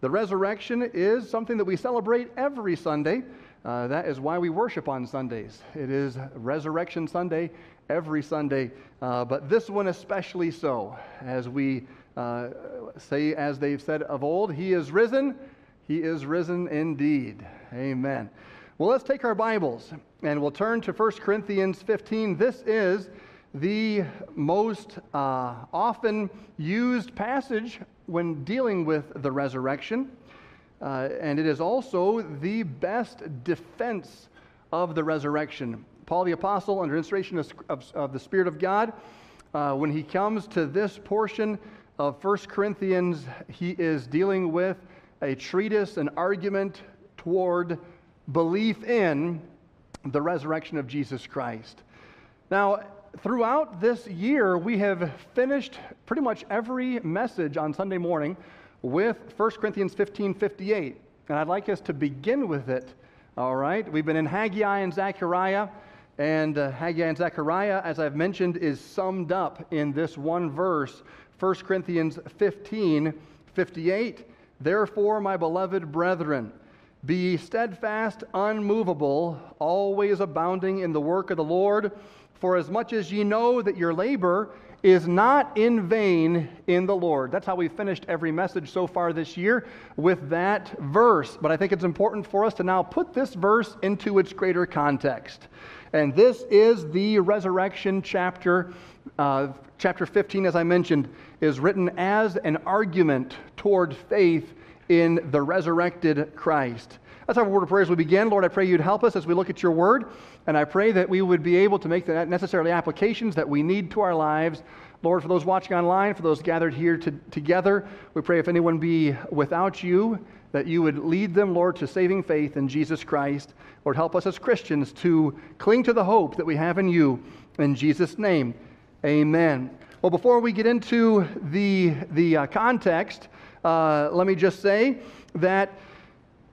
The resurrection is something that we celebrate every Sunday. Uh, that is why we worship on Sundays. It is Resurrection Sunday every Sunday, uh, but this one especially so, as we uh, say, as they've said of old, He is risen, He is risen indeed. Amen. Well, let's take our Bibles and we'll turn to 1 Corinthians 15. This is the most uh, often used passage when dealing with the resurrection. Uh, and it is also the best defense of the resurrection. Paul the Apostle, under inspiration of, of, of the Spirit of God, uh, when he comes to this portion of 1 Corinthians, he is dealing with a treatise, an argument toward belief in the resurrection of Jesus Christ. Now, throughout this year, we have finished pretty much every message on Sunday morning with 1 Corinthians 15 58. And I'd like us to begin with it. All right? We've been in Haggai and Zechariah. And uh, Haggai and Zechariah, as I've mentioned, is summed up in this one verse, 1 Corinthians 15 58. Therefore, my beloved brethren, be steadfast, unmovable, always abounding in the work of the Lord, for as much as ye know that your labor is not in vain in the Lord. That's how we finished every message so far this year with that verse. But I think it's important for us to now put this verse into its greater context. And this is the resurrection chapter. Uh, chapter 15, as I mentioned, is written as an argument toward faith in the resurrected Christ. That's our word of prayer as we begin. Lord, I pray you'd help us as we look at your word, and I pray that we would be able to make the necessary applications that we need to our lives. Lord, for those watching online, for those gathered here to, together, we pray if anyone be without you, that you would lead them, Lord, to saving faith in Jesus Christ. Lord, help us as Christians to cling to the hope that we have in you. In Jesus' name, amen. Well, before we get into the, the uh, context, uh, let me just say that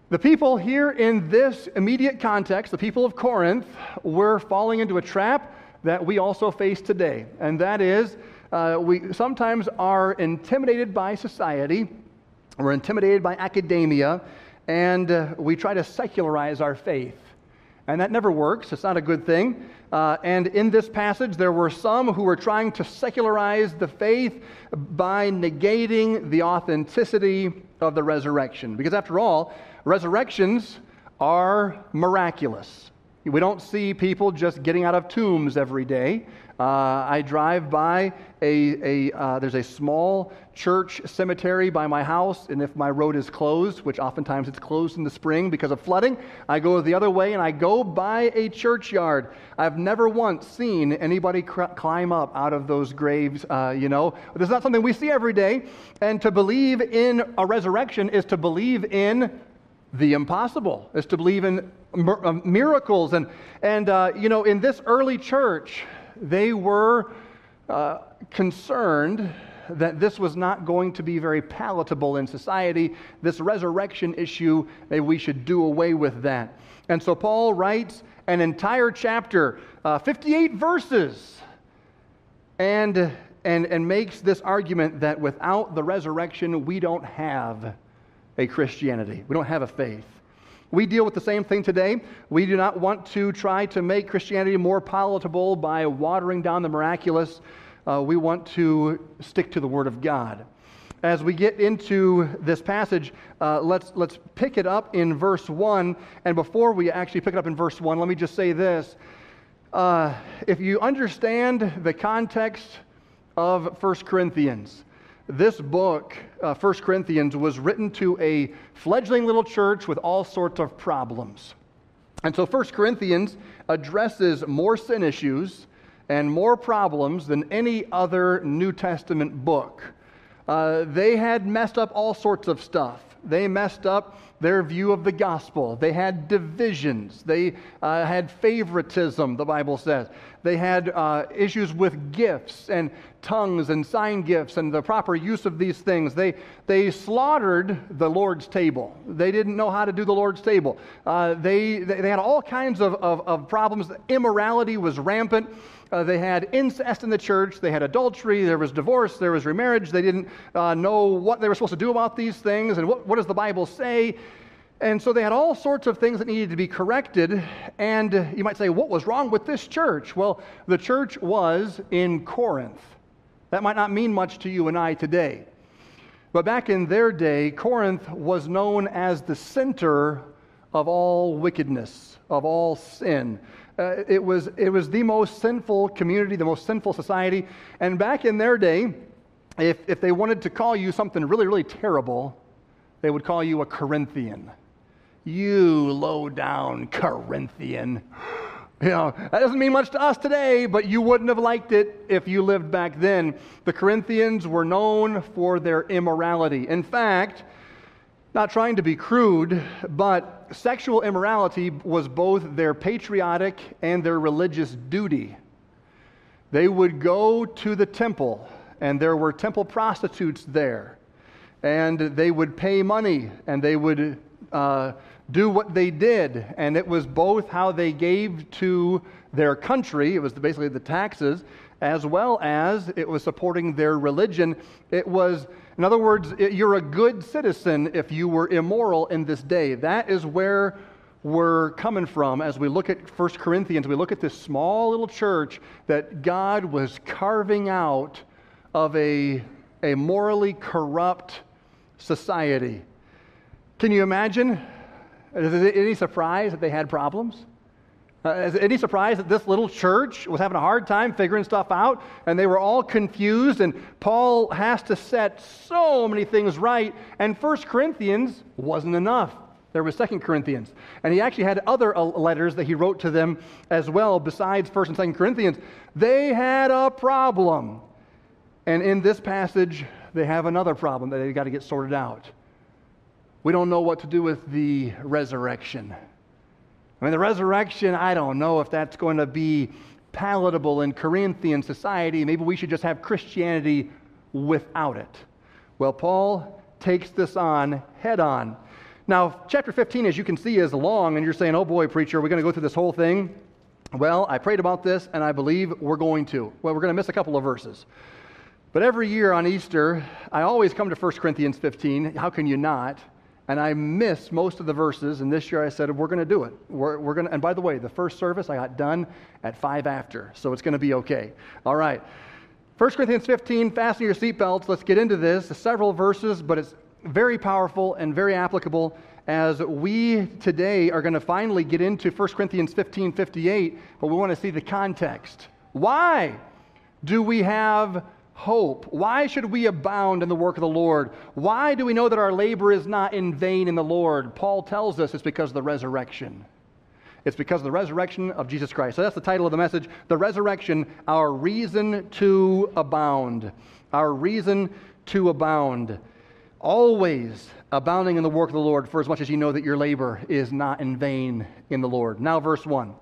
the people here in this immediate context, the people of Corinth, were falling into a trap that we also face today. And that is, uh, we sometimes are intimidated by society, we're intimidated by academia, and uh, we try to secularize our faith. And that never works, it's not a good thing. Uh, and in this passage, there were some who were trying to secularize the faith by negating the authenticity of the resurrection. Because after all, resurrections are miraculous. We don't see people just getting out of tombs every day. Uh, I drive by a, a uh, there's a small church cemetery by my house, and if my road is closed, which oftentimes it's closed in the spring because of flooding, I go the other way and I go by a churchyard. I've never once seen anybody cr- climb up out of those graves, uh, you know. Is not something we see every day, and to believe in a resurrection is to believe in the impossible, is to believe in uh, miracles. And, and uh, you know, in this early church, they were uh, concerned that this was not going to be very palatable in society. This resurrection issue, that we should do away with that. And so Paul writes an entire chapter, uh, 58 verses, and, and, and makes this argument that without the resurrection, we don't have a Christianity. We don't have a faith. We deal with the same thing today. We do not want to try to make Christianity more palatable by watering down the miraculous. Uh, we want to stick to the Word of God. As we get into this passage, uh, let's, let's pick it up in verse 1. And before we actually pick it up in verse 1, let me just say this. Uh, if you understand the context of 1 Corinthians, this book, uh, 1 Corinthians, was written to a fledgling little church with all sorts of problems. And so 1 Corinthians addresses more sin issues and more problems than any other New Testament book. Uh, they had messed up all sorts of stuff. They messed up their view of the gospel. They had divisions. They uh, had favoritism, the Bible says. They had uh, issues with gifts and tongues and sign gifts and the proper use of these things. They, they slaughtered the Lord's table. They didn't know how to do the Lord's table. Uh, they, they had all kinds of, of, of problems. Immorality was rampant. Uh, they had incest in the church. They had adultery. There was divorce. There was remarriage. They didn't uh, know what they were supposed to do about these things and what, what does the Bible say. And so they had all sorts of things that needed to be corrected. And you might say, what was wrong with this church? Well, the church was in Corinth. That might not mean much to you and I today. But back in their day, Corinth was known as the center of all wickedness, of all sin. Uh, it, was, it was the most sinful community, the most sinful society. And back in their day, if, if they wanted to call you something really, really terrible, they would call you a Corinthian. You low down Corinthian. You know, that doesn't mean much to us today, but you wouldn't have liked it if you lived back then. The Corinthians were known for their immorality. In fact, not trying to be crude, but sexual immorality was both their patriotic and their religious duty. They would go to the temple, and there were temple prostitutes there, and they would pay money, and they would. Uh, do what they did. And it was both how they gave to their country, it was basically the taxes, as well as it was supporting their religion. It was, in other words, you're a good citizen if you were immoral in this day. That is where we're coming from as we look at 1 Corinthians. We look at this small little church that God was carving out of a, a morally corrupt society. Can you imagine? Is it any surprise that they had problems? Uh, is it any surprise that this little church was having a hard time figuring stuff out and they were all confused and Paul has to set so many things right and First Corinthians wasn't enough. There was Second Corinthians. And he actually had other uh, letters that he wrote to them as well besides First and Second Corinthians. They had a problem. And in this passage, they have another problem that they've got to get sorted out we don't know what to do with the resurrection. I mean, the resurrection, I don't know if that's going to be palatable in Corinthian society. Maybe we should just have Christianity without it. Well, Paul takes this on head on. Now, chapter 15, as you can see, is long, and you're saying, oh boy, preacher, we're going to go through this whole thing. Well, I prayed about this, and I believe we're going to. Well, we're going to miss a couple of verses. But every year on Easter, I always come to 1 Corinthians 15. How can you not? And I missed most of the verses. And this year I said, we're going to do it. We're, we're going to, and by the way, the first service I got done at five after, so it's going to be okay. All right. 1 Corinthians 15, fasten your seatbelts. Let's get into this. Several verses, but it's very powerful and very applicable as we today are going to finally get into 1 Corinthians 15, 58, but we want to see the context. Why do we have hope? Why should we abound in the work of the Lord? Why do we know that our labor is not in vain in the Lord? Paul tells us it's because of the resurrection. It's because of the resurrection of Jesus Christ. So that's the title of the message The Resurrection, Our Reason to Abound. Our Reason to Abound. Always abounding in the work of the Lord, for as much as you know that your labor is not in vain in the Lord. Now, verse 1.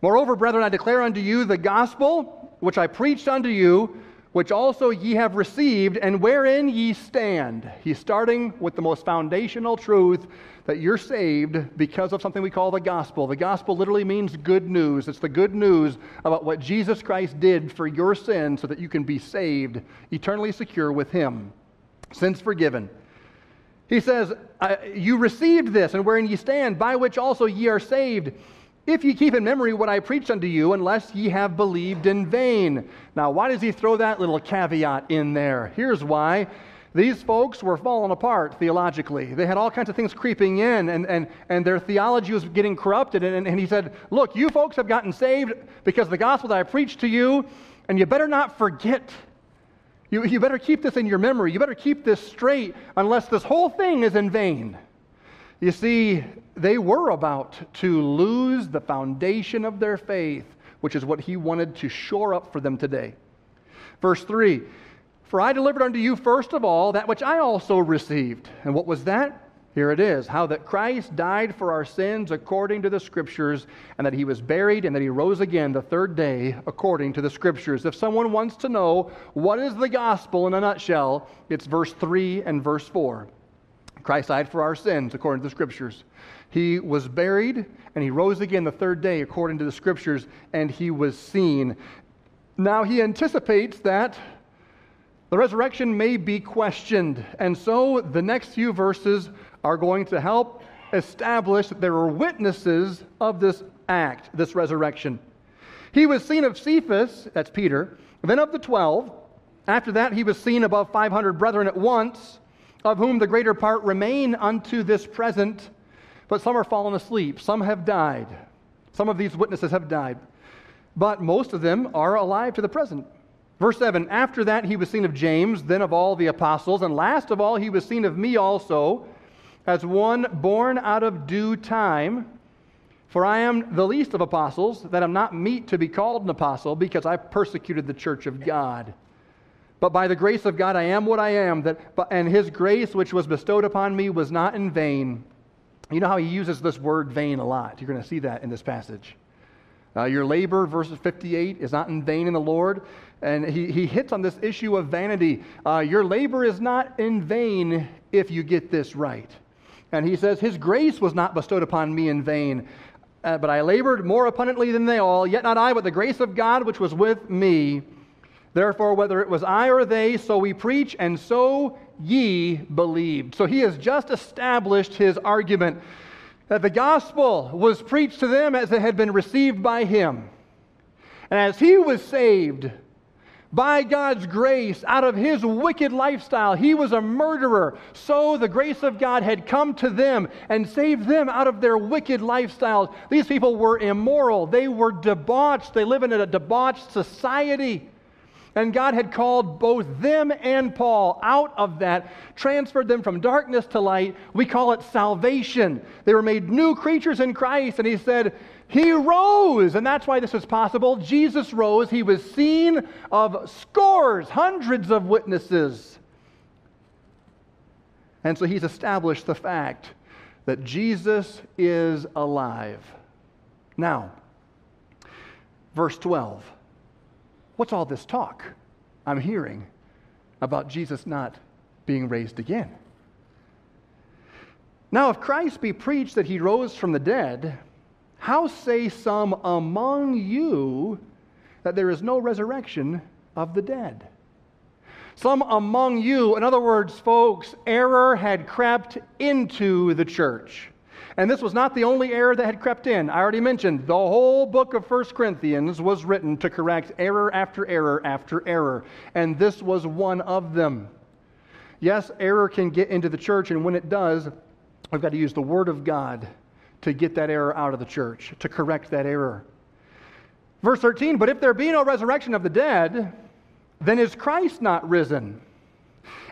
Moreover, brethren, I declare unto you the gospel which I preached unto you which also ye have received, and wherein ye stand. He's starting with the most foundational truth that you're saved because of something we call the gospel. The gospel literally means good news. It's the good news about what Jesus Christ did for your sin so that you can be saved, eternally secure with Him. Sins forgiven. He says, You received this, and wherein ye stand, by which also ye are saved if ye keep in memory what I preached unto you, unless ye have believed in vain. Now, why does he throw that little caveat in there? Here's why. These folks were falling apart theologically. They had all kinds of things creeping in, and, and, and their theology was getting corrupted. And, and he said, Look, you folks have gotten saved because of the gospel that I preached to you, and you better not forget. You, you better keep this in your memory. You better keep this straight, unless this whole thing is in vain. You see, they were about to lose the foundation of their faith, which is what he wanted to shore up for them today. Verse 3 For I delivered unto you first of all that which I also received. And what was that? Here it is how that Christ died for our sins according to the Scriptures, and that he was buried, and that he rose again the third day according to the Scriptures. If someone wants to know what is the gospel in a nutshell, it's verse 3 and verse 4. Christ died for our sins according to the Scriptures. He was buried and he rose again the third day according to the scriptures, and he was seen. Now, he anticipates that the resurrection may be questioned. And so the next few verses are going to help establish that there were witnesses of this act, this resurrection. He was seen of Cephas, that's Peter, then of the twelve. After that, he was seen above 500 brethren at once, of whom the greater part remain unto this present, but some are fallen asleep, some have died. Some of these witnesses have died, but most of them are alive to the present. Verse 7 After that, he was seen of James, then of all the apostles, and last of all, he was seen of me also, as one born out of due time. For I am the least of apostles, that am not meet to be called an apostle, because I persecuted the church of God. But by the grace of God, I am what I am, that, and his grace, which was bestowed upon me, was not in vain. You know how he uses this word vain a lot. You're going to see that in this passage. Uh, your labor, verse 58, is not in vain in the Lord. And he, he hits on this issue of vanity. Uh, your labor is not in vain if you get this right. And he says, His grace was not bestowed upon me in vain. Uh, but I labored more abundantly than they all, yet not I, but the grace of God which was with me. Therefore, whether it was I or they, so we preach, and so ye believed. So he has just established his argument that the gospel was preached to them as it had been received by him. And as he was saved, by God's grace, out of his wicked lifestyle, he was a murderer. So the grace of God had come to them and saved them out of their wicked lifestyles. These people were immoral, they were debauched, they live in a debauched society. And God had called both them and Paul out of that, transferred them from darkness to light. We call it salvation. They were made new creatures in Christ. And he said, He rose. And that's why this is possible. Jesus rose. He was seen of scores, hundreds of witnesses. And so he's established the fact that Jesus is alive. Now, verse 12. What's all this talk I'm hearing about Jesus not being raised again? Now, if Christ be preached that he rose from the dead, how say some among you that there is no resurrection of the dead? Some among you, in other words, folks, error had crept into the church. And this was not the only error that had crept in. I already mentioned the whole book of 1 Corinthians was written to correct error after error after error. And this was one of them. Yes, error can get into the church, and when it does, we've got to use the Word of God to get that error out of the church, to correct that error. Verse 13, but if there be no resurrection of the dead, then is Christ not risen?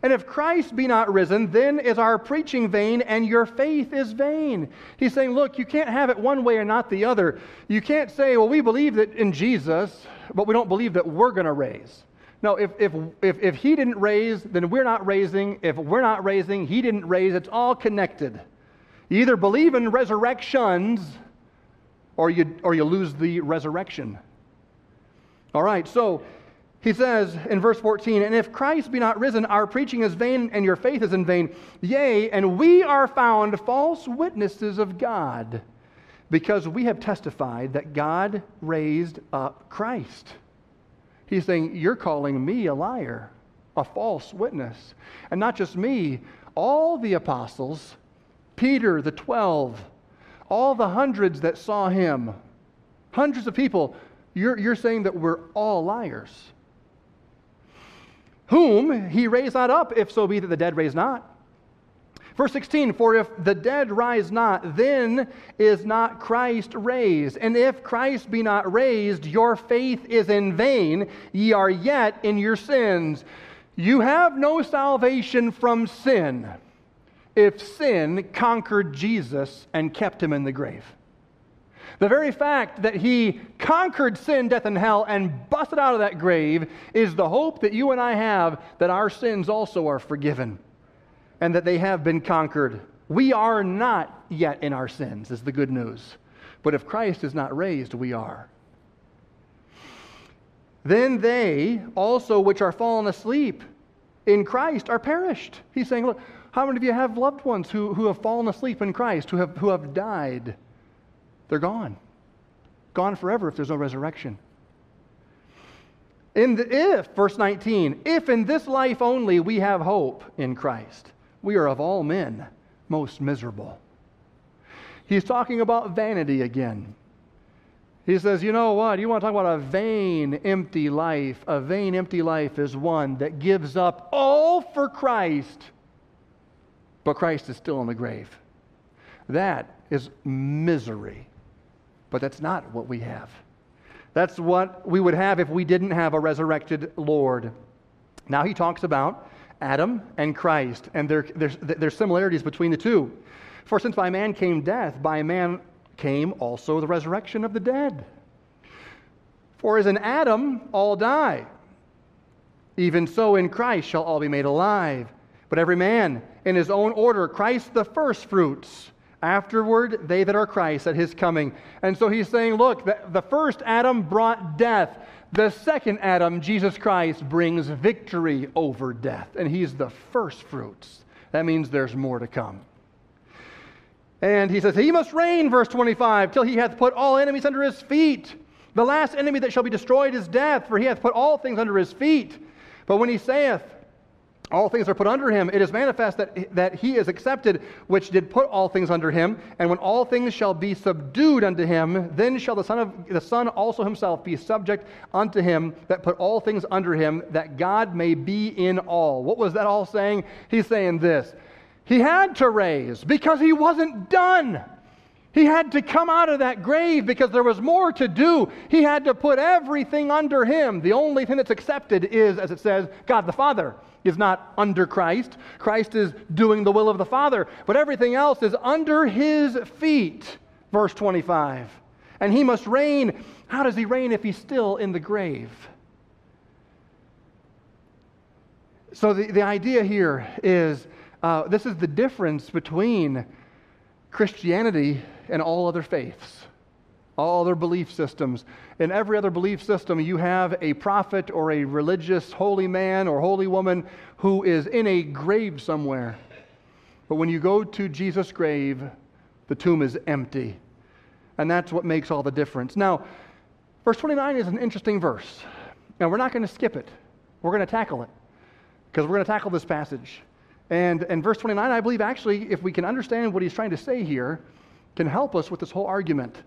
And if Christ be not risen, then is our preaching vain and your faith is vain. He's saying, look, you can't have it one way and not the other. You can't say, well, we believe that in Jesus, but we don't believe that we're going to raise. No, if, if, if, if he didn't raise, then we're not raising. If we're not raising, he didn't raise. It's all connected. You either believe in resurrections or you, or you lose the resurrection. All right, so he says in verse 14, And if Christ be not risen, our preaching is vain and your faith is in vain. Yea, and we are found false witnesses of God, because we have testified that God raised up Christ. He's saying, You're calling me a liar, a false witness. And not just me, all the apostles, Peter, the 12, all the hundreds that saw him, hundreds of people, you're, you're saying that we're all liars whom he raised not up, if so be that the dead raise not. Verse 16, for if the dead rise not, then is not Christ raised. And if Christ be not raised, your faith is in vain, ye are yet in your sins. You have no salvation from sin if sin conquered Jesus and kept him in the grave. The very fact that he conquered sin, death, and hell and busted out of that grave is the hope that you and I have that our sins also are forgiven and that they have been conquered. We are not yet in our sins, is the good news. But if Christ is not raised, we are. Then they also, which are fallen asleep in Christ, are perished. He's saying, Look, how many of you have loved ones who, who have fallen asleep in Christ, who have, who have died? They're gone. Gone forever if there's no resurrection. In the, if, verse 19, if in this life only we have hope in Christ, we are of all men most miserable. He's talking about vanity again. He says, You know what? You want to talk about a vain, empty life? A vain, empty life is one that gives up all for Christ, but Christ is still in the grave. That is misery. But that's not what we have. That's what we would have if we didn't have a resurrected Lord. Now he talks about Adam and Christ and their, their, their similarities between the two. For since by man came death, by man came also the resurrection of the dead. For as in Adam all die, even so in Christ shall all be made alive. But every man in his own order, Christ the firstfruits Afterward, they that are Christ at his coming. And so he's saying, look, the, the first Adam brought death. The second Adam, Jesus Christ, brings victory over death. And he's the first fruits. That means there's more to come. And he says, He must reign, verse 25, till he hath put all enemies under his feet. The last enemy that shall be destroyed is death, for he hath put all things under his feet. But when he saith, all things are put under him. It is manifest that, that he is accepted, which did put all things under him. And when all things shall be subdued unto him, then shall the Son of the Son also himself be subject unto him that put all things under him, that God may be in all. What was that all saying? He's saying this. He had to raise because he wasn't done. He had to come out of that grave because there was more to do. He had to put everything under him. The only thing that's accepted is, as it says, God the Father is not under Christ. Christ is doing the will of the Father, but everything else is under his feet. Verse 25. And he must reign. How does he reign if he's still in the grave? So, the, the idea here is uh, this is the difference between Christianity and all other faiths all other belief systems. In every other belief system, you have a prophet or a religious holy man or holy woman who is in a grave somewhere. But when you go to Jesus' grave, the tomb is empty. And that's what makes all the difference. Now, verse 29 is an interesting verse. Now, we're not going to skip it, we're going to tackle it because we're going to tackle this passage. And, and verse 29, I believe actually, if we can understand what he's trying to say here, can help us with this whole argument.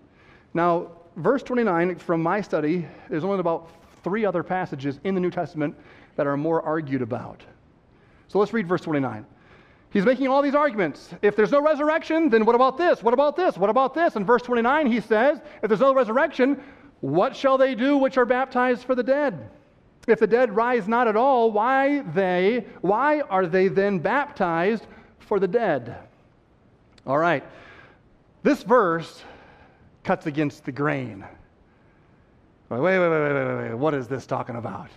Now, verse 29 from my study, there's only about three other passages in the New Testament that are more argued about. So let's read verse 29. He's making all these arguments. If there's no resurrection, then what about this? What about this? What about this? In verse 29, he says, If there's no resurrection, what shall they do which are baptized for the dead? If the dead rise not at all, why they why are they then baptized for the dead? All right. This verse cuts against the grain. Wait, wait, wait, wait, wait, wait, what is this talking about?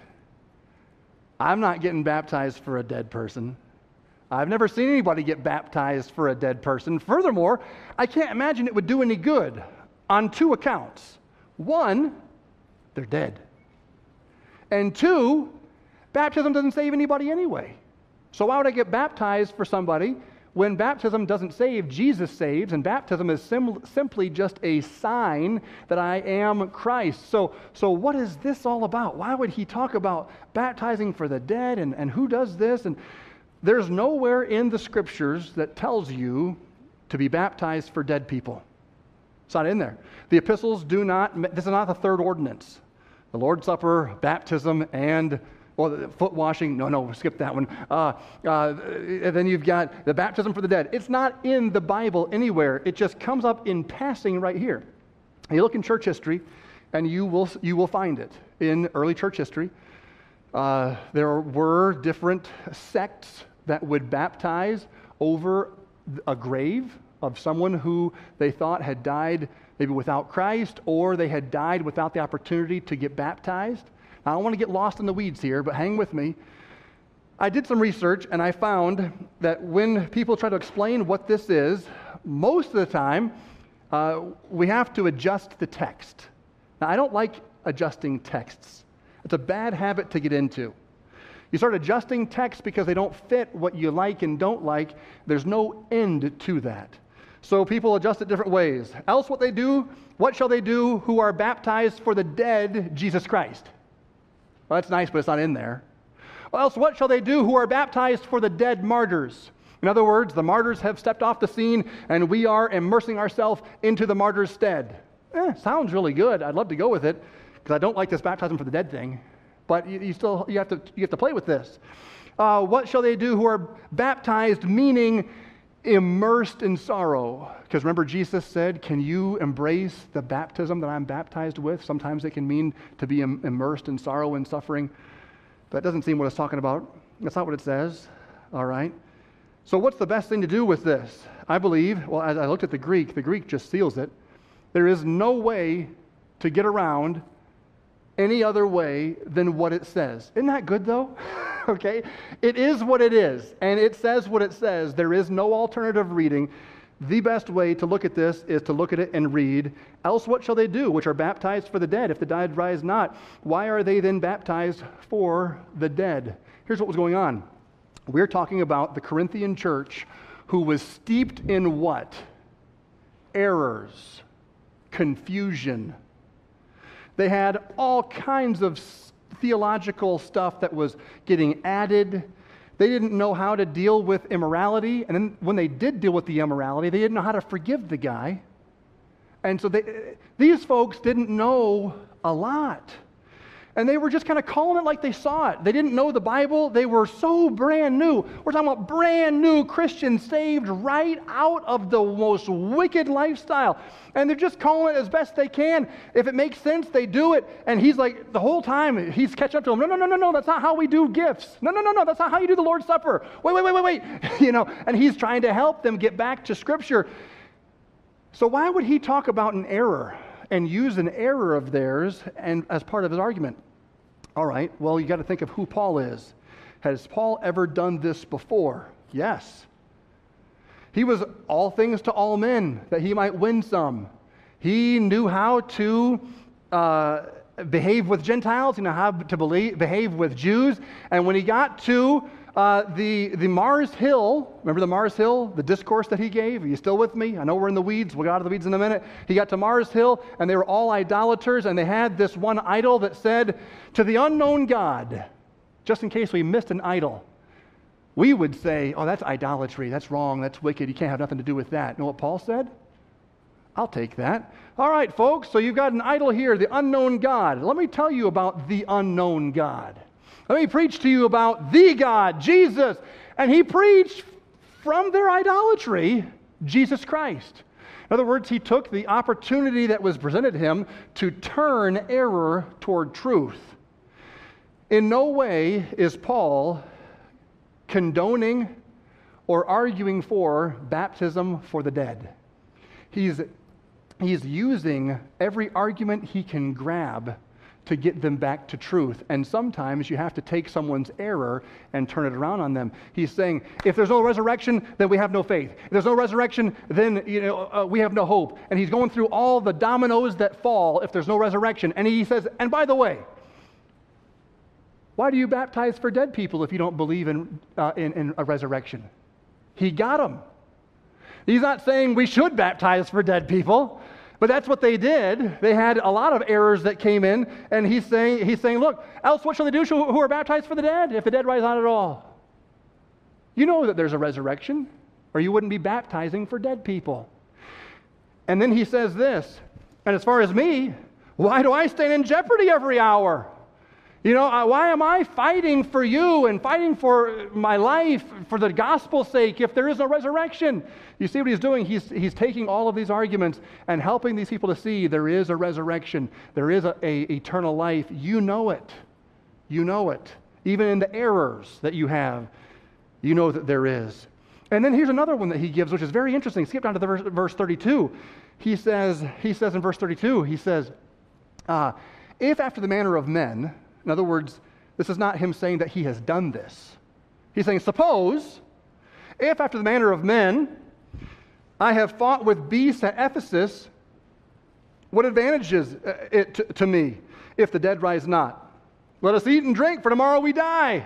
I'm not getting baptized for a dead person. I've never seen anybody get baptized for a dead person. Furthermore, I can't imagine it would do any good on two accounts. One, they're dead. And two, baptism doesn't save anybody anyway. So why would I get baptized for somebody when baptism doesn't save, Jesus saves, and baptism is sim- simply just a sign that I am Christ. So, so, what is this all about? Why would he talk about baptizing for the dead and, and who does this? And there's nowhere in the scriptures that tells you to be baptized for dead people. It's not in there. The epistles do not, this is not the third ordinance. The Lord's Supper, baptism, and well, foot washing, no, no, skip that one. Uh, uh, then you've got the baptism for the dead. It's not in the Bible anywhere. It just comes up in passing right here. You look in church history, and you will, you will find it in early church history. Uh, there were different sects that would baptize over a grave of someone who they thought had died maybe without Christ, or they had died without the opportunity to get baptized. I don't want to get lost in the weeds here, but hang with me. I did some research and I found that when people try to explain what this is, most of the time uh, we have to adjust the text. Now, I don't like adjusting texts, it's a bad habit to get into. You start adjusting texts because they don't fit what you like and don't like, there's no end to that. So people adjust it different ways. Else, what they do, what shall they do who are baptized for the dead Jesus Christ? Well, that's nice, but it's not in there. Well, else, what shall they do who are baptized for the dead martyrs? In other words, the martyrs have stepped off the scene and we are immersing ourselves into the martyrs' stead. Eh, sounds really good. I'd love to go with it because I don't like this baptism for the dead thing. But you, you still you have, to, you have to play with this. Uh, what shall they do who are baptized, meaning immersed in sorrow? Because remember, Jesus said, Can you embrace the baptism that I'm baptized with? Sometimes it can mean to be Im- immersed in sorrow and suffering. That doesn't seem what it's talking about. That's not what it says. All right. So, what's the best thing to do with this? I believe, well, as I looked at the Greek, the Greek just seals it. There is no way to get around any other way than what it says. Isn't that good, though? okay? It is what it is, and it says what it says. There is no alternative reading. The best way to look at this is to look at it and read, Else what shall they do, which are baptized for the dead, if the dead rise not? Why are they then baptized for the dead? Here's what was going on. We're talking about the Corinthian church who was steeped in what? Errors, confusion. They had all kinds of theological stuff that was getting added. They didn't know how to deal with immorality. And then when they did deal with the immorality, they didn't know how to forgive the guy. And so they, these folks didn't know a lot and they were just kind of calling it like they saw it. They didn't know the Bible. They were so brand new. We're talking about brand new Christians saved right out of the most wicked lifestyle. And they're just calling it as best they can. If it makes sense, they do it. And he's like, the whole time, he's catching up to them. No, no, no, no, no, that's not how we do gifts. No, no, no, no, that's not how you do the Lord's Supper. Wait, wait, wait, wait, wait. you know, and he's trying to help them get back to Scripture. So why would he talk about an error? And use an error of theirs and as part of his argument. All right, well, you got to think of who Paul is. Has Paul ever done this before? Yes. He was all things to all men, that he might win some. He knew how to uh, behave with Gentiles, he knew how to believe, behave with Jews. And when he got to uh, the, the Mars Hill, remember the Mars Hill, the discourse that he gave? Are you still with me? I know we're in the weeds. We'll get out of the weeds in a minute. He got to Mars Hill, and they were all idolaters, and they had this one idol that said, To the unknown God, just in case we missed an idol. We would say, Oh, that's idolatry. That's wrong. That's wicked. You can't have nothing to do with that. You know what Paul said? I'll take that. All right, folks, so you've got an idol here, the unknown God. Let me tell you about the unknown God. Let me preach to you about the God, Jesus. And he preached from their idolatry, Jesus Christ. In other words, he took the opportunity that was presented to him to turn error toward truth. In no way is Paul condoning or arguing for baptism for the dead. He's, he's using every argument he can grab to get them back to truth. And sometimes you have to take someone's error and turn it around on them. He's saying, if there's no resurrection, then we have no faith. If there's no resurrection, then you know, uh, we have no hope. And he's going through all the dominoes that fall if there's no resurrection. And he says, and by the way, why do you baptize for dead people if you don't believe in, uh, in, in a resurrection? He got them. He's not saying we should baptize for dead people. But that's what they did. They had a lot of errors that came in, and he's saying, he's saying Look, else what shall they do who are baptized for the dead if the dead rise not at all? You know that there's a resurrection, or you wouldn't be baptizing for dead people. And then he says this, and as far as me, why do I stand in jeopardy every hour? You know, why am I fighting for you and fighting for my life for the gospel's sake if there is no resurrection? You see what he's doing? He's, he's taking all of these arguments and helping these people to see there is a resurrection, there is a, a eternal life. You know it. You know it. Even in the errors that you have, you know that there is. And then here's another one that he gives, which is very interesting. Skip down to the verse, verse 32. He says, he says in verse 32, he says, uh, if after the manner of men, in other words, this is not him saying that he has done this. He's saying, Suppose, if after the manner of men, I have fought with beasts at Ephesus, what advantage is uh, it to, to me if the dead rise not? Let us eat and drink, for tomorrow we die.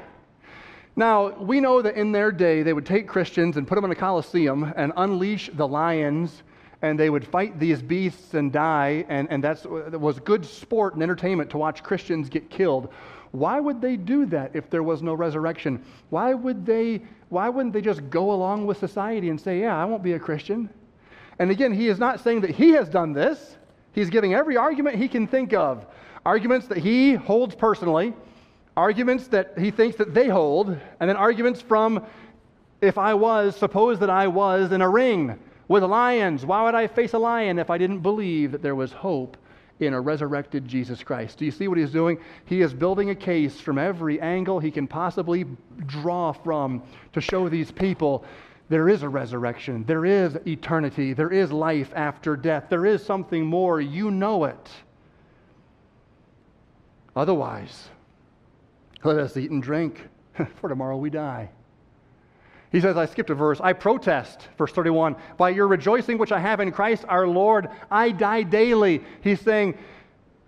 Now, we know that in their day, they would take Christians and put them in a coliseum and unleash the lions and they would fight these beasts and die, and, and that was good sport and entertainment to watch Christians get killed. Why would they do that if there was no resurrection? Why would they why wouldn't they just go along with society and say, "Yeah, I won't be a Christian"? And again, he is not saying that he has done this. He's giving every argument he can think of. Arguments that he holds personally, arguments that he thinks that they hold, and then arguments from if I was, suppose that I was in a ring with lions. Why would I face a lion if I didn't believe that there was hope in a resurrected Jesus Christ? Do you see what he's doing? He is building a case from every angle he can possibly draw from to show these people there is a resurrection, there is eternity, there is life after death, there is something more. You know it. Otherwise, let us eat and drink, for tomorrow we die. He says, I skipped a verse. I protest, verse 31, by your rejoicing which I have in Christ our Lord, I die daily. He's saying,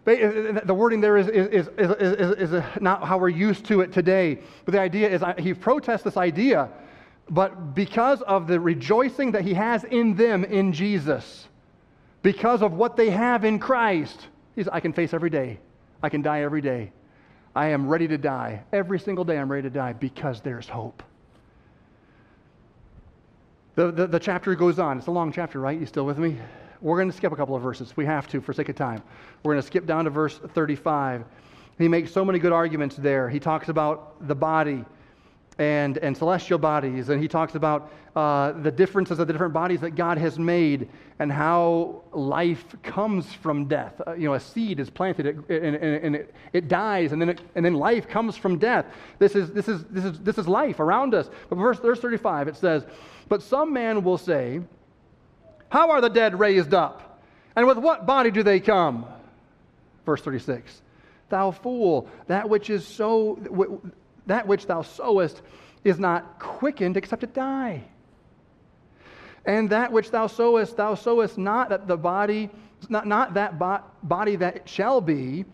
uh, uh, the wording there is, is, is, is, is uh, not how we're used to it today. But the idea is, he protests this idea, but because of the rejoicing that he has in them in Jesus, because of what they have in Christ, he's, I can face every day. I can die every day. I am ready to die. Every single day I'm ready to die because there's hope. The, the, the, chapter goes on. It's a long chapter, right? You still with me? We're going to skip a couple of verses. We have to for sake of time. We're going to skip down to verse 35. He makes so many good arguments there. He talks about the body and, and celestial bodies, and he talks about uh, the differences of the different bodies that God has made and how life comes from death. Uh, you know, a seed is planted and, and, and it, it, dies, and then, it, and then life comes from death. This is, this, is, this, is, this is life around us. But verse, verse 35, it says, But some man will say, How are the dead raised up? And with what body do they come? Verse 36. Thou fool, that which is so that which thou sowest is not quickened except it die. And that which thou sowest, thou sowest not that the body, not, not that bo- body that shall be,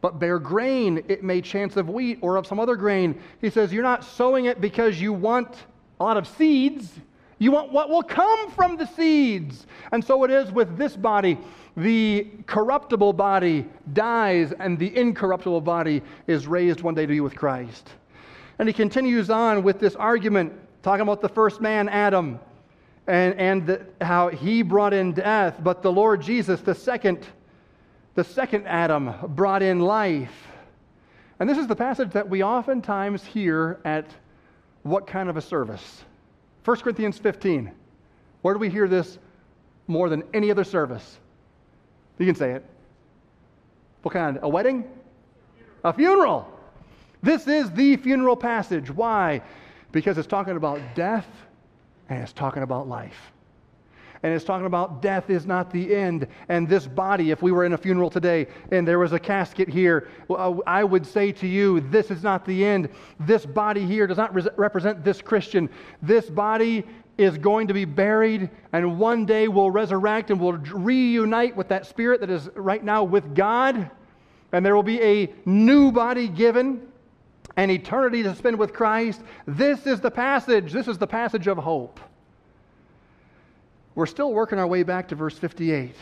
but bare grain, it may chance of wheat or of some other grain. He says, You're not sowing it because you want a lot of seeds. You want what will come from the seeds. And so it is with this body. The corruptible body dies, and the incorruptible body is raised one day to be with Christ. And he continues on with this argument, talking about the first man, Adam, and, and the, how he brought in death, but the Lord Jesus, the second, the second Adam, brought in life. And this is the passage that we oftentimes hear at what kind of a service? 1 Corinthians 15. Where do we hear this more than any other service? You can say it. What kind? A wedding? A funeral. This is the funeral passage. Why? Because it's talking about death and it's talking about life. And it's talking about death is not the end. And this body, if we were in a funeral today and there was a casket here, I would say to you, this is not the end. This body here does not represent this Christian. This body is going to be buried and one day will resurrect and will reunite with that spirit that is right now with God. And there will be a new body given and eternity to spend with Christ, this is the passage. This is the passage of hope. We're still working our way back to verse 58.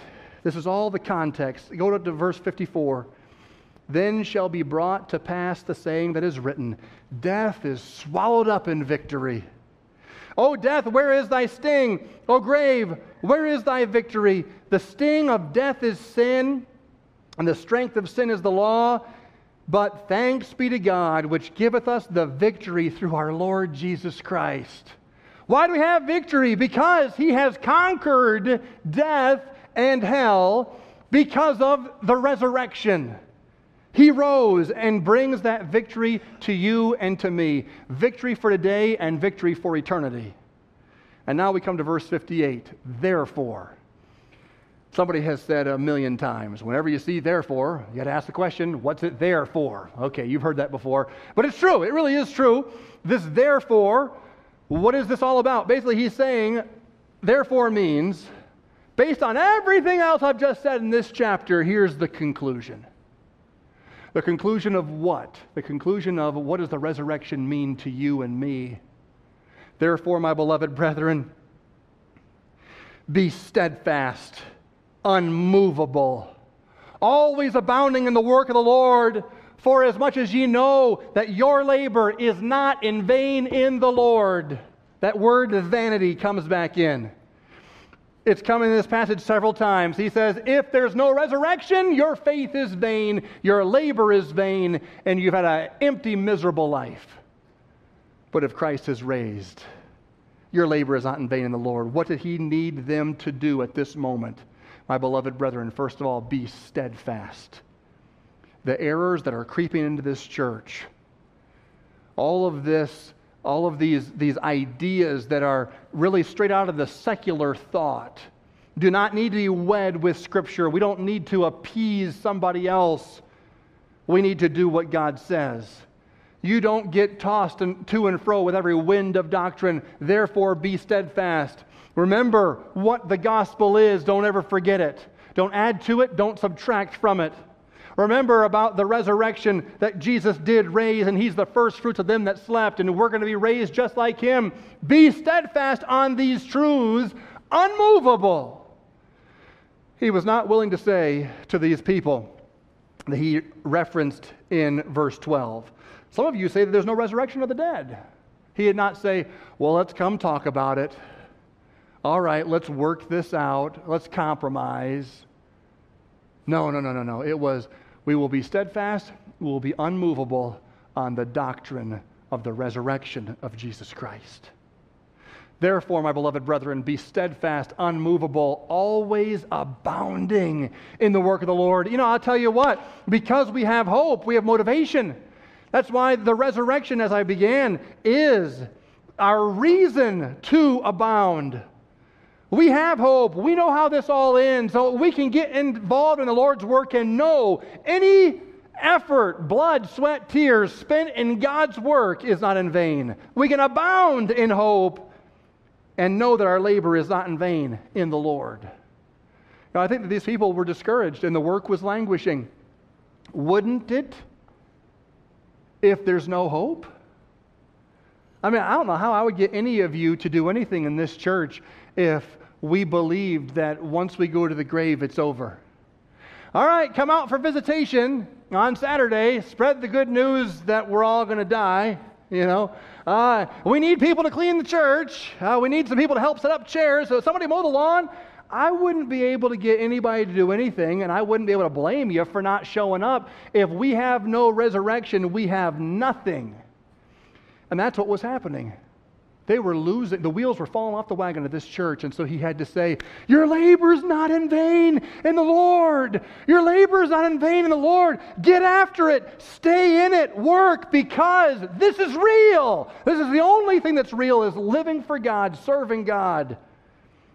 This is all the context. Go to, verse 54. Then shall be brought to pass the saying that is written Death is swallowed up in victory. O death, where is thy sting? O grave, where is thy victory? The sting of death is sin, and the strength of sin is the law. But thanks be to God, which giveth us the victory through our Lord Jesus Christ. Why do we have victory? Because he has conquered death and hell because of the resurrection. He rose and brings that victory to you and to me. Victory for today and victory for eternity. And now we come to verse 58. Therefore, Somebody has said a million times, whenever you see therefore, you got to ask the question, what's it there for? Okay, you've heard that before. But it's true. It really is true. This therefore, what is this all about? Basically, he's saying, therefore means, based on everything else I've just said in this chapter, here's the conclusion. The conclusion of what? The conclusion of what does the resurrection mean to you and me? Therefore, my beloved brethren, be steadfast unmovable, always abounding in the work of the Lord, For as much as ye know that your labor is not in vain in the Lord. That word vanity comes back in. It's come in this passage several times. He says, If there's no resurrection, your faith is vain, your labor is vain, and you've had an empty, miserable life. But if Christ is raised, your labor is not in vain in the Lord. What did he need them to do at this moment? My beloved brethren, first of all, be steadfast the errors that are creeping into this church, all of this, all of these, these ideas that are really straight out of the secular thought, do not need to be wed with Scripture. We don't need to appease somebody else. We need to do what God says. You don't get tossed to and fro with every wind of doctrine. Therefore, be steadfast. Remember what the gospel is. Don't ever forget it. Don't add to it. Don't subtract from it. Remember about the resurrection that Jesus did raise, and he's the first fruits of them that slept, and we're going to be raised just like him. Be steadfast on these truths, unmovable. He was not willing to say to these people that he referenced in verse 12. Some of you say that there's no resurrection of the dead. He did not say, Well, let's come talk about it. All right, let's work this out. Let's compromise. No, no, no, no, no. It was, we will be steadfast, we will be unmovable on the doctrine of the resurrection of Jesus Christ. Therefore, my beloved brethren, be steadfast, unmovable, always abounding in the work of the Lord. You know, I'll tell you what, because we have hope, we have motivation. That's why the resurrection, as I began, is our reason to abound. We have hope. We know how this all ends. So we can get involved in the Lord's work and know any effort, blood, sweat, tears spent in God's work is not in vain. We can abound in hope and know that our labor is not in vain in the Lord. Now, I think that these people were discouraged and the work was languishing. Wouldn't it if there's no hope? I mean, I don't know how I would get any of you to do anything in this church if we believed that once we go to the grave, it's over. All right, come out for visitation on Saturday. Spread the good news that we're all going to die. You know, uh, we need people to clean the church. Uh, we need some people to help set up chairs. So somebody mow the lawn. I wouldn't be able to get anybody to do anything, and I wouldn't be able to blame you for not showing up. If we have no resurrection, we have nothing. And that's what was happening. They were losing, the wheels were falling off the wagon of this church. And so he had to say, Your labor is not in vain in the Lord. Your labor is not in vain in the Lord. Get after it. Stay in it. Work because this is real. This is the only thing that's real is living for God, serving God.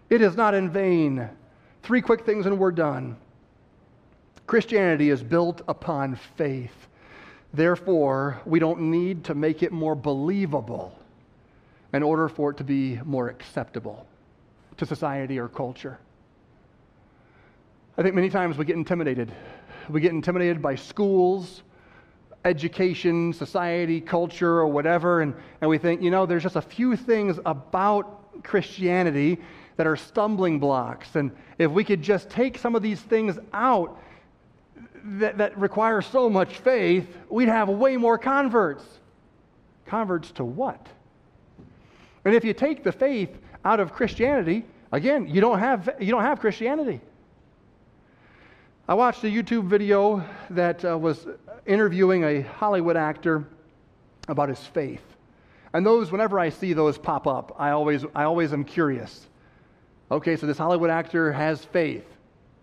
It is not in vain. Three quick things and we're done. Christianity is built upon faith. Therefore, we don't need to make it more believable in order for it to be more acceptable to society or culture. I think many times we get intimidated. We get intimidated by schools, education, society, culture, or whatever, and, and we think, you know, there's just a few things about Christianity that are stumbling blocks. And if we could just take some of these things out that, that require so much faith, we'd have way more converts. Converts to what? And if you take the faith out of Christianity, again, you don't have, you don't have Christianity. I watched a YouTube video that uh, was interviewing a Hollywood actor about his faith. And those, whenever I see those pop up, I always, I always am curious. Okay, so this Hollywood actor has faith.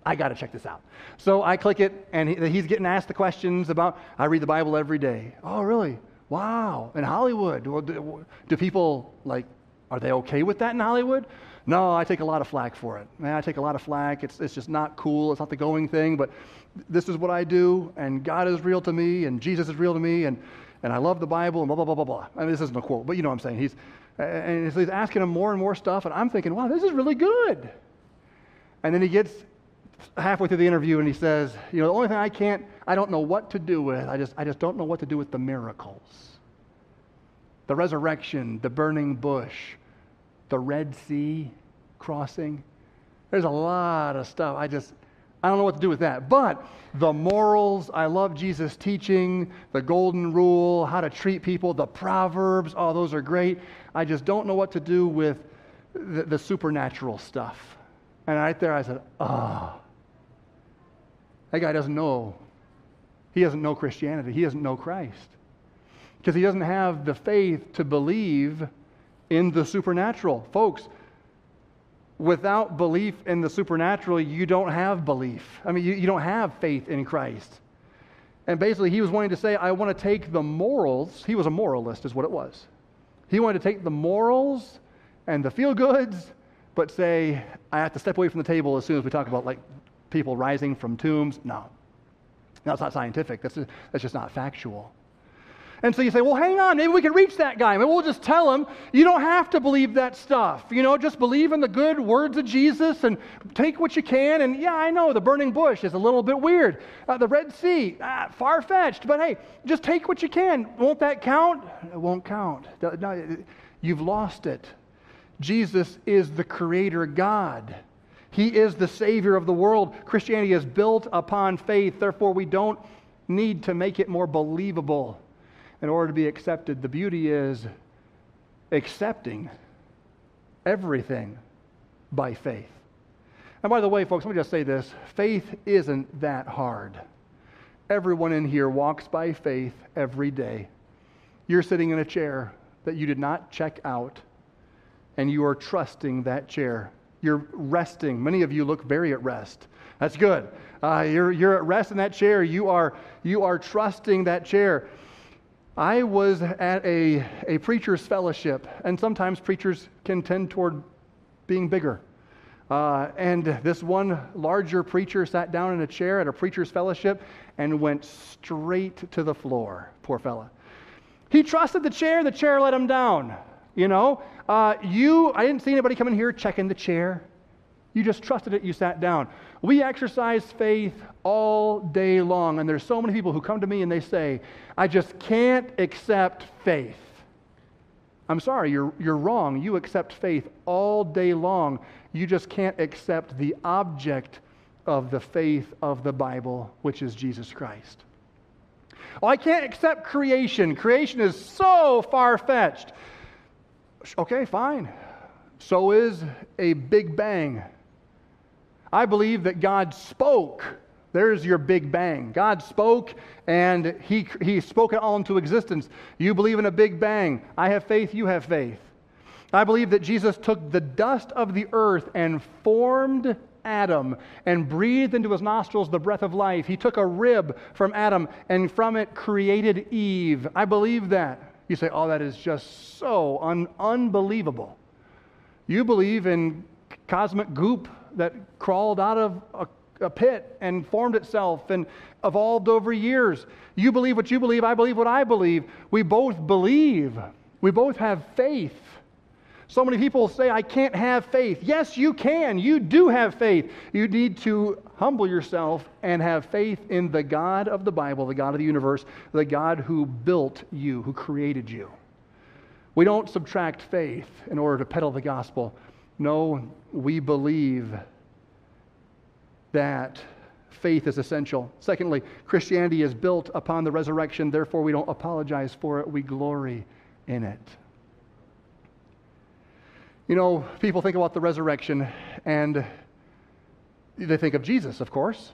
I got to check this out. So I click it, and he, he's getting asked the questions about, I read the Bible every day. Oh, really? Wow, in Hollywood. Do, do, people like, are they okay with that in Hollywood? No, I take a lot of flack for it. Man, I take a lot of flack. It's, it's just not cool. It's not the going thing, but this is what I do, and God is real to me, and Jesus is real to me, and, and I love the Bible, and blah, blah, blah, blah, blah. I mean, this isn't a quote, but you know what I'm saying. He's, and he's asking him more and more stuff, and I'm thinking, wow, this is really good. And then he gets halfway through the interview and he says, you know, the only thing I can't, I don't know what to do with, I just, I just don't know what to do with the miracles. The resurrection, the burning bush, the Red Sea crossing. There's a lot of stuff. I just, I don't know what to do with that. But the morals, I love Jesus' teaching, the golden rule, how to treat people, the proverbs, oh, those are great. I just don't know what to do with the, the supernatural stuff. And right there I said, ah, oh, that guy doesn't know. He doesn't know Christianity. He doesn't know Christ. Because he doesn't have the faith to believe in the supernatural. Folks, without belief in the supernatural, you don't have belief. I mean, you, you don't have faith in Christ. And basically, he was wanting to say, I want to take the morals. He was a moralist, is what it was. He wanted to take the morals and the feel goods, but say, I have to step away from the table as soon as we talk about like people rising from tombs. No. No, it's not scientific. That's, that's just not factual. And so you say, well, hang on, maybe we can reach that guy. Maybe we'll just tell him, you don't have to believe that stuff. You know, just believe in the good words of Jesus and take what you can. And yeah, I know the burning bush is a little bit weird. Uh, the Red Sea, ah, far fetched. But hey, just take what you can. Won't that count? It won't count. No, you've lost it. Jesus is the creator God. He is the Savior of the world. Christianity is built upon faith. Therefore, we don't need to make it more believable in order to be accepted. The beauty is accepting everything by faith. And by the way, folks, let me just say this faith isn't that hard. Everyone in here walks by faith every day. You're sitting in a chair that you did not check out, and you are trusting that chair. You're resting. Many of you look very at rest. That's good. Uh, you're, you're at rest in that chair. You are, you are trusting that chair. I was at a, a preacher's fellowship, and sometimes preachers can tend toward being bigger. Uh, and this one larger preacher sat down in a chair at a preacher's fellowship and went straight to the floor. Poor fella. He trusted the chair, the chair let him down. You know, uh, you, I didn't see anybody come in here checking the chair. You just trusted it, you sat down. We exercise faith all day long, and there's so many people who come to me and they say, I just can't accept faith. I'm sorry, you're, you're wrong. You accept faith all day long. You just can't accept the object of the faith of the Bible, which is Jesus Christ. Oh, I can't accept creation. Creation is so far fetched. Okay, fine. So is a Big Bang. I believe that God spoke. There's your big bang. God spoke and he, he spoke it all into existence. You believe in a big bang. I have faith, you have faith. I believe that Jesus took the dust of the earth and formed Adam and breathed into his nostrils the breath of life. He took a rib from Adam and from it created Eve. I believe that. You say, oh, that is just so un- unbelievable. You believe in cosmic goop that crawled out of a, a, pit and formed itself and evolved over years. You believe what you believe, I believe what I believe. We both believe, we both have faith. So many people say, I can't have faith. Yes, you can. You do have faith. You need to humble yourself and have faith in the God of the Bible, the God of the universe, the God who built you, who created you. We don't subtract faith in order to peddle the gospel. No, we believe that faith is essential. Secondly, Christianity is built upon the resurrection, therefore, we don't apologize for it, we glory in it. You know, people think about the resurrection and they think of Jesus, of course.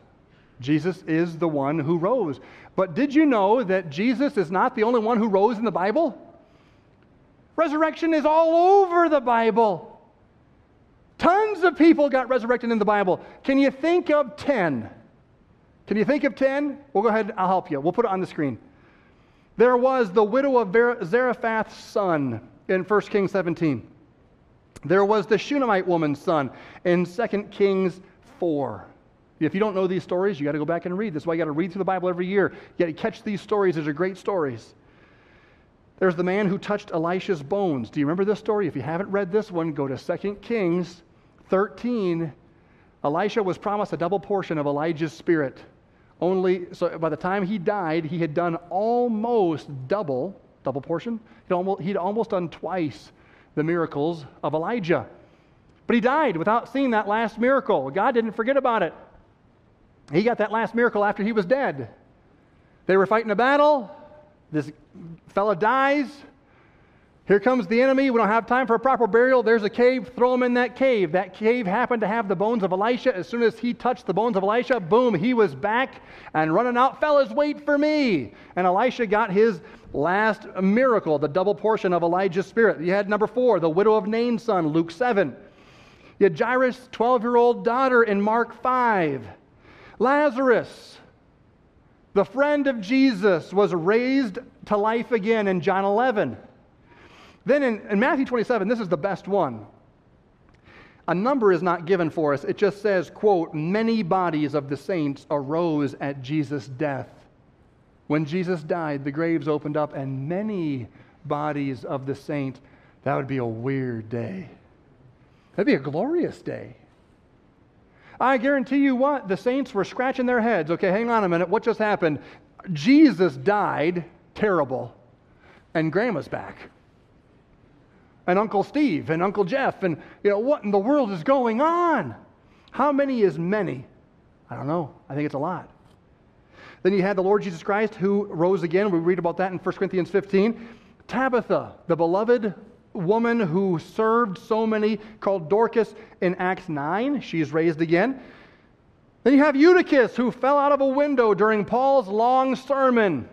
Jesus is the one who rose. But did you know that Jesus is not the only one who rose in the Bible? Resurrection is all over the Bible. Tons of people got resurrected in the Bible. Can you think of 10? Can you think of 10? We'll go ahead, I'll help you. We'll put it on the screen. There was the widow of Zarephath's son in 1 Kings 17. There was the Shunammite woman's son in 2 Kings 4. If you don't know these stories, you got to go back and read. That's why you got to read through the Bible every year. You got to catch these stories. These are great stories. There's the man who touched Elisha's bones. Do you remember this story? If you haven't read this one, go to 2 Kings 13, Elisha was promised a double portion of Elijah's spirit. Only, so by the time he died, he had done almost double, double portion. He'd almost, he'd almost done twice the miracles of Elijah. But he died without seeing that last miracle. God didn't forget about it. He got that last miracle after he was dead. They were fighting a battle. This fellow dies. Here comes the enemy. We don't have time for a proper burial. There's a cave. Throw him in that cave. That cave happened to have the bones of Elisha. As soon as he touched the bones of Elisha, boom, he was back and running out. Fellas, wait for me. And Elisha got his last miracle, the double portion of Elijah's spirit. You had number four, the widow of Nain's son, Luke 7. You had Jairus' 12 year old daughter in Mark 5. Lazarus, the friend of Jesus, was raised to life again in John 11. Then in, in, Matthew 27, this is the best one. A number is not given for us. It just says, quote, many bodies of the saints arose at Jesus' death. When Jesus died, the graves opened up, and many bodies of the saints. That would be a weird day. That'd be a glorious day. I guarantee you what, the saints were scratching their heads. Okay, hang on a minute. What just happened? Jesus died, terrible, and grandma's back. And Uncle Steve and Uncle Jeff, and you know, what in the world is going on? How many is many? I don't know. I think it's a lot. Then you had the Lord Jesus Christ who rose again. We read about that in 1 Corinthians 15. Tabitha, the beloved woman who served so many, called Dorcas in Acts 9. She's raised again. Then you have Eutychus, who fell out of a window during Paul's long sermon.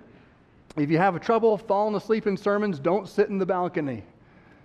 If you have trouble falling asleep in sermons, don't sit in the balcony.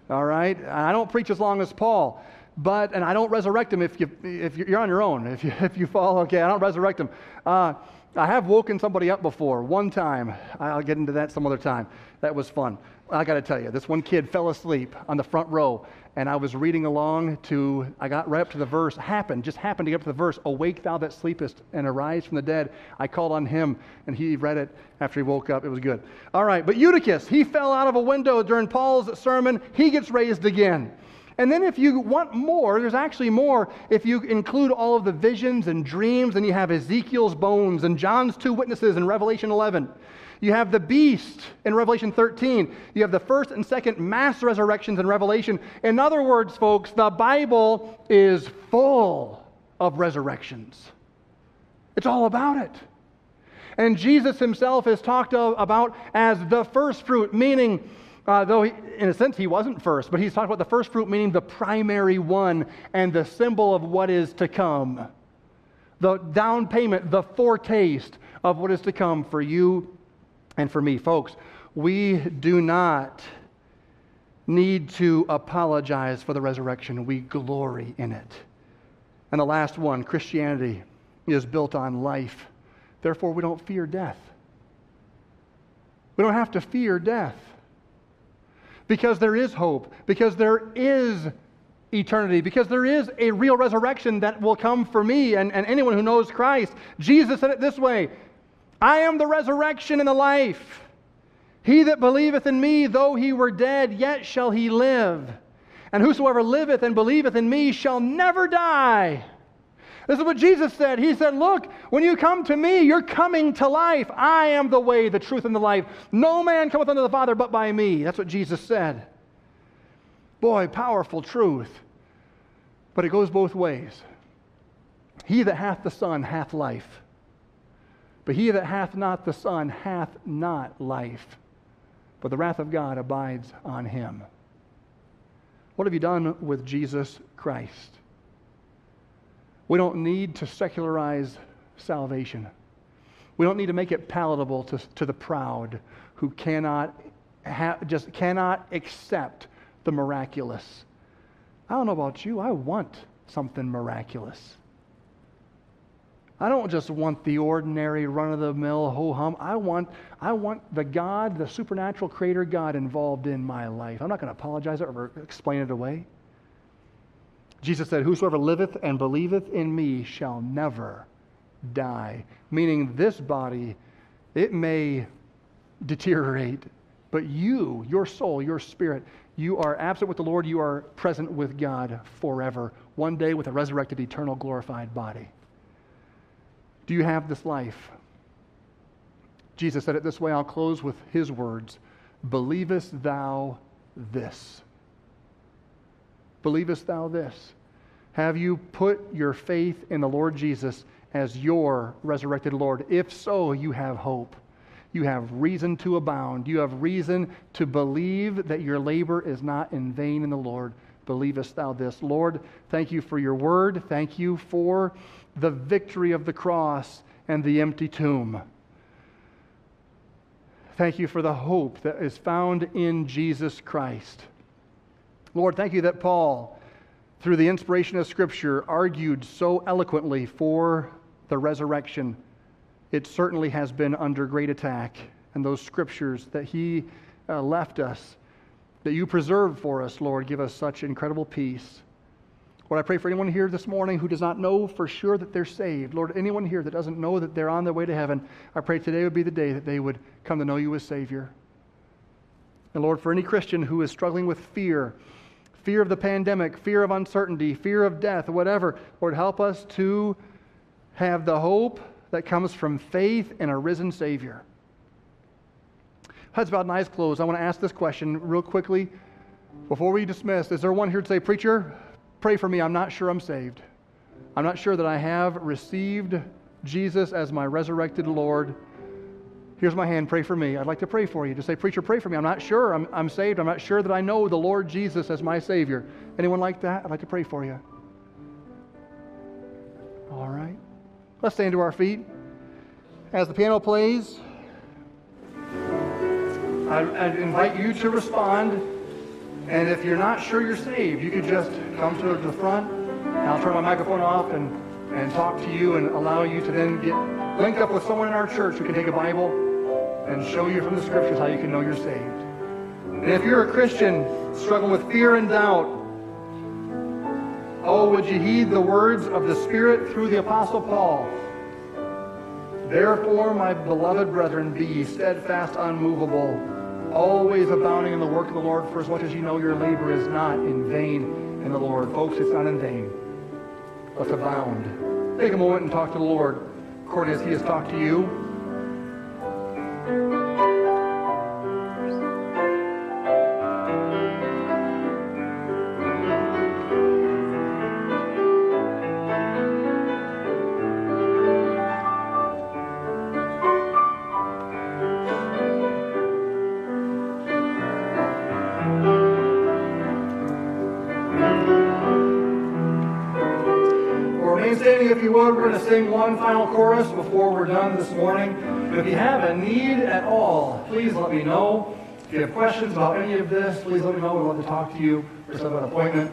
All right? I don't preach as long as Paul, but, and I don't resurrect him if, you, if you're on your own. If you, if you fall, okay, I don't resurrect him. Uh, I have woken somebody up before, one time. I'll get into that some other time. That was fun. I got to tell you, this one kid fell asleep on the front row, and I was reading along to, I got right up to the verse, happened, just happened to get up to the verse, Awake thou that sleepest, and arise from the dead. I called on him, and he read it after he woke up. It was good. All right, but Eutychus, he fell out of a window during Paul's sermon. He gets raised again. And then, if you want more, there's actually more. If you include all of the visions and dreams, and you have Ezekiel's bones and John's two witnesses in Revelation 11. You have the beast in Revelation 13. You have the first and second mass resurrections in Revelation. In other words, folks, the Bible is full of resurrections. It's all about it. And Jesus himself is talked about as the first fruit, meaning, uh, though he, in a sense he wasn't first, but he's talked about the first fruit, meaning the primary one and the symbol of what is to come. The down payment, the foretaste of what is to come for you and for me. Folks, we do not need to apologize for the resurrection, we glory in it. And the last one Christianity is built on life. Therefore, we don't fear death. We don't have to fear death because there is hope, because there is eternity, because there is a real resurrection that will come for me and, and anyone who knows Christ. Jesus said it this way I am the resurrection and the life. He that believeth in me, though he were dead, yet shall he live. And whosoever liveth and believeth in me shall never die. This is what Jesus said. He said, Look, when you come to me, you're coming to life. I am the way, the truth, and the life. No man cometh unto the Father but by me. That's what Jesus said. Boy, powerful truth. But it goes both ways. He that hath the Son hath life. But he that hath not the Son hath not life, but the wrath of God abides on him. What have you done with Jesus Christ? We don't need to secularize salvation. We don't need to make it palatable to, to the proud who cannot ha- just cannot accept the miraculous. I don't know about you, I want something miraculous. I don't just want the ordinary run of the mill ho hum. I want, I want the God, the supernatural creator God involved in my life. I'm not going to apologize or explain it away. Jesus said, Whosoever liveth and believeth in me shall never die. Meaning, this body, it may deteriorate, but you, your soul, your spirit, you are absent with the Lord, you are present with God forever, one day with a resurrected, eternal, glorified body. Do you have this life? Jesus said it this way. I'll close with his words Believest thou this? Believest thou this? Have you put your faith in the Lord Jesus as your resurrected Lord? If so, you have hope. You have reason to abound. You have reason to believe that your labor is not in vain in the Lord. Believest thou this? Lord, thank you for your word. Thank you for the victory of the cross and the empty tomb. Thank you for the hope that is found in Jesus Christ. Lord, thank you that Paul, through the inspiration of Scripture, argued so eloquently for the resurrection. It certainly has been under great attack. And those Scriptures that he uh, left us, that you preserved for us, Lord, give us such incredible peace. Lord, I pray for anyone here this morning who does not know for sure that they're saved. Lord, anyone here that doesn't know that they're on their way to heaven, I pray today would be the day that they would come to know you as Savior. And Lord, for any Christian who is struggling with fear, fear of the pandemic, fear of uncertainty, fear of death, whatever, Lord, help us to have the hope that comes from faith in a risen Savior. Heads bowed and eyes closed. I want to ask this question real quickly before we dismiss. Is there one here to say, Preacher, Pray for me. I'm not sure I'm saved. I'm not sure that I have received Jesus as my resurrected Lord. Here's my hand. Pray for me. I'd like to pray for you. Just say, Preacher, pray for me. I'm not sure I'm, I'm saved. I'm not sure that I know the Lord Jesus as my Savior. Anyone like that? I'd like to pray for you. All right. Let's stand to our feet. As the piano plays, I, I invite you to respond. And if you're not sure you're saved, you could just come to the front, and I'll turn my microphone off and, and talk to you and allow you to then get linked up with someone in our church who can take a Bible and show you from the scriptures how you can know you're saved. And if you're a Christian struggling with fear and doubt, oh, would you heed the words of the Spirit through the Apostle Paul? Therefore, my beloved brethren, be ye steadfast, unmovable, always abounding in the work of the Lord, for as much as you know your labor is not in vain in the Lord. Folks, it's not in vain. Let's abound. Take a moment and talk to the Lord according as he has talked to you. Sing one final chorus before we're done this morning. If you have a need at all, please let me know. If you have questions about any of this, please let me know. We'd love to talk to you or set up an appointment.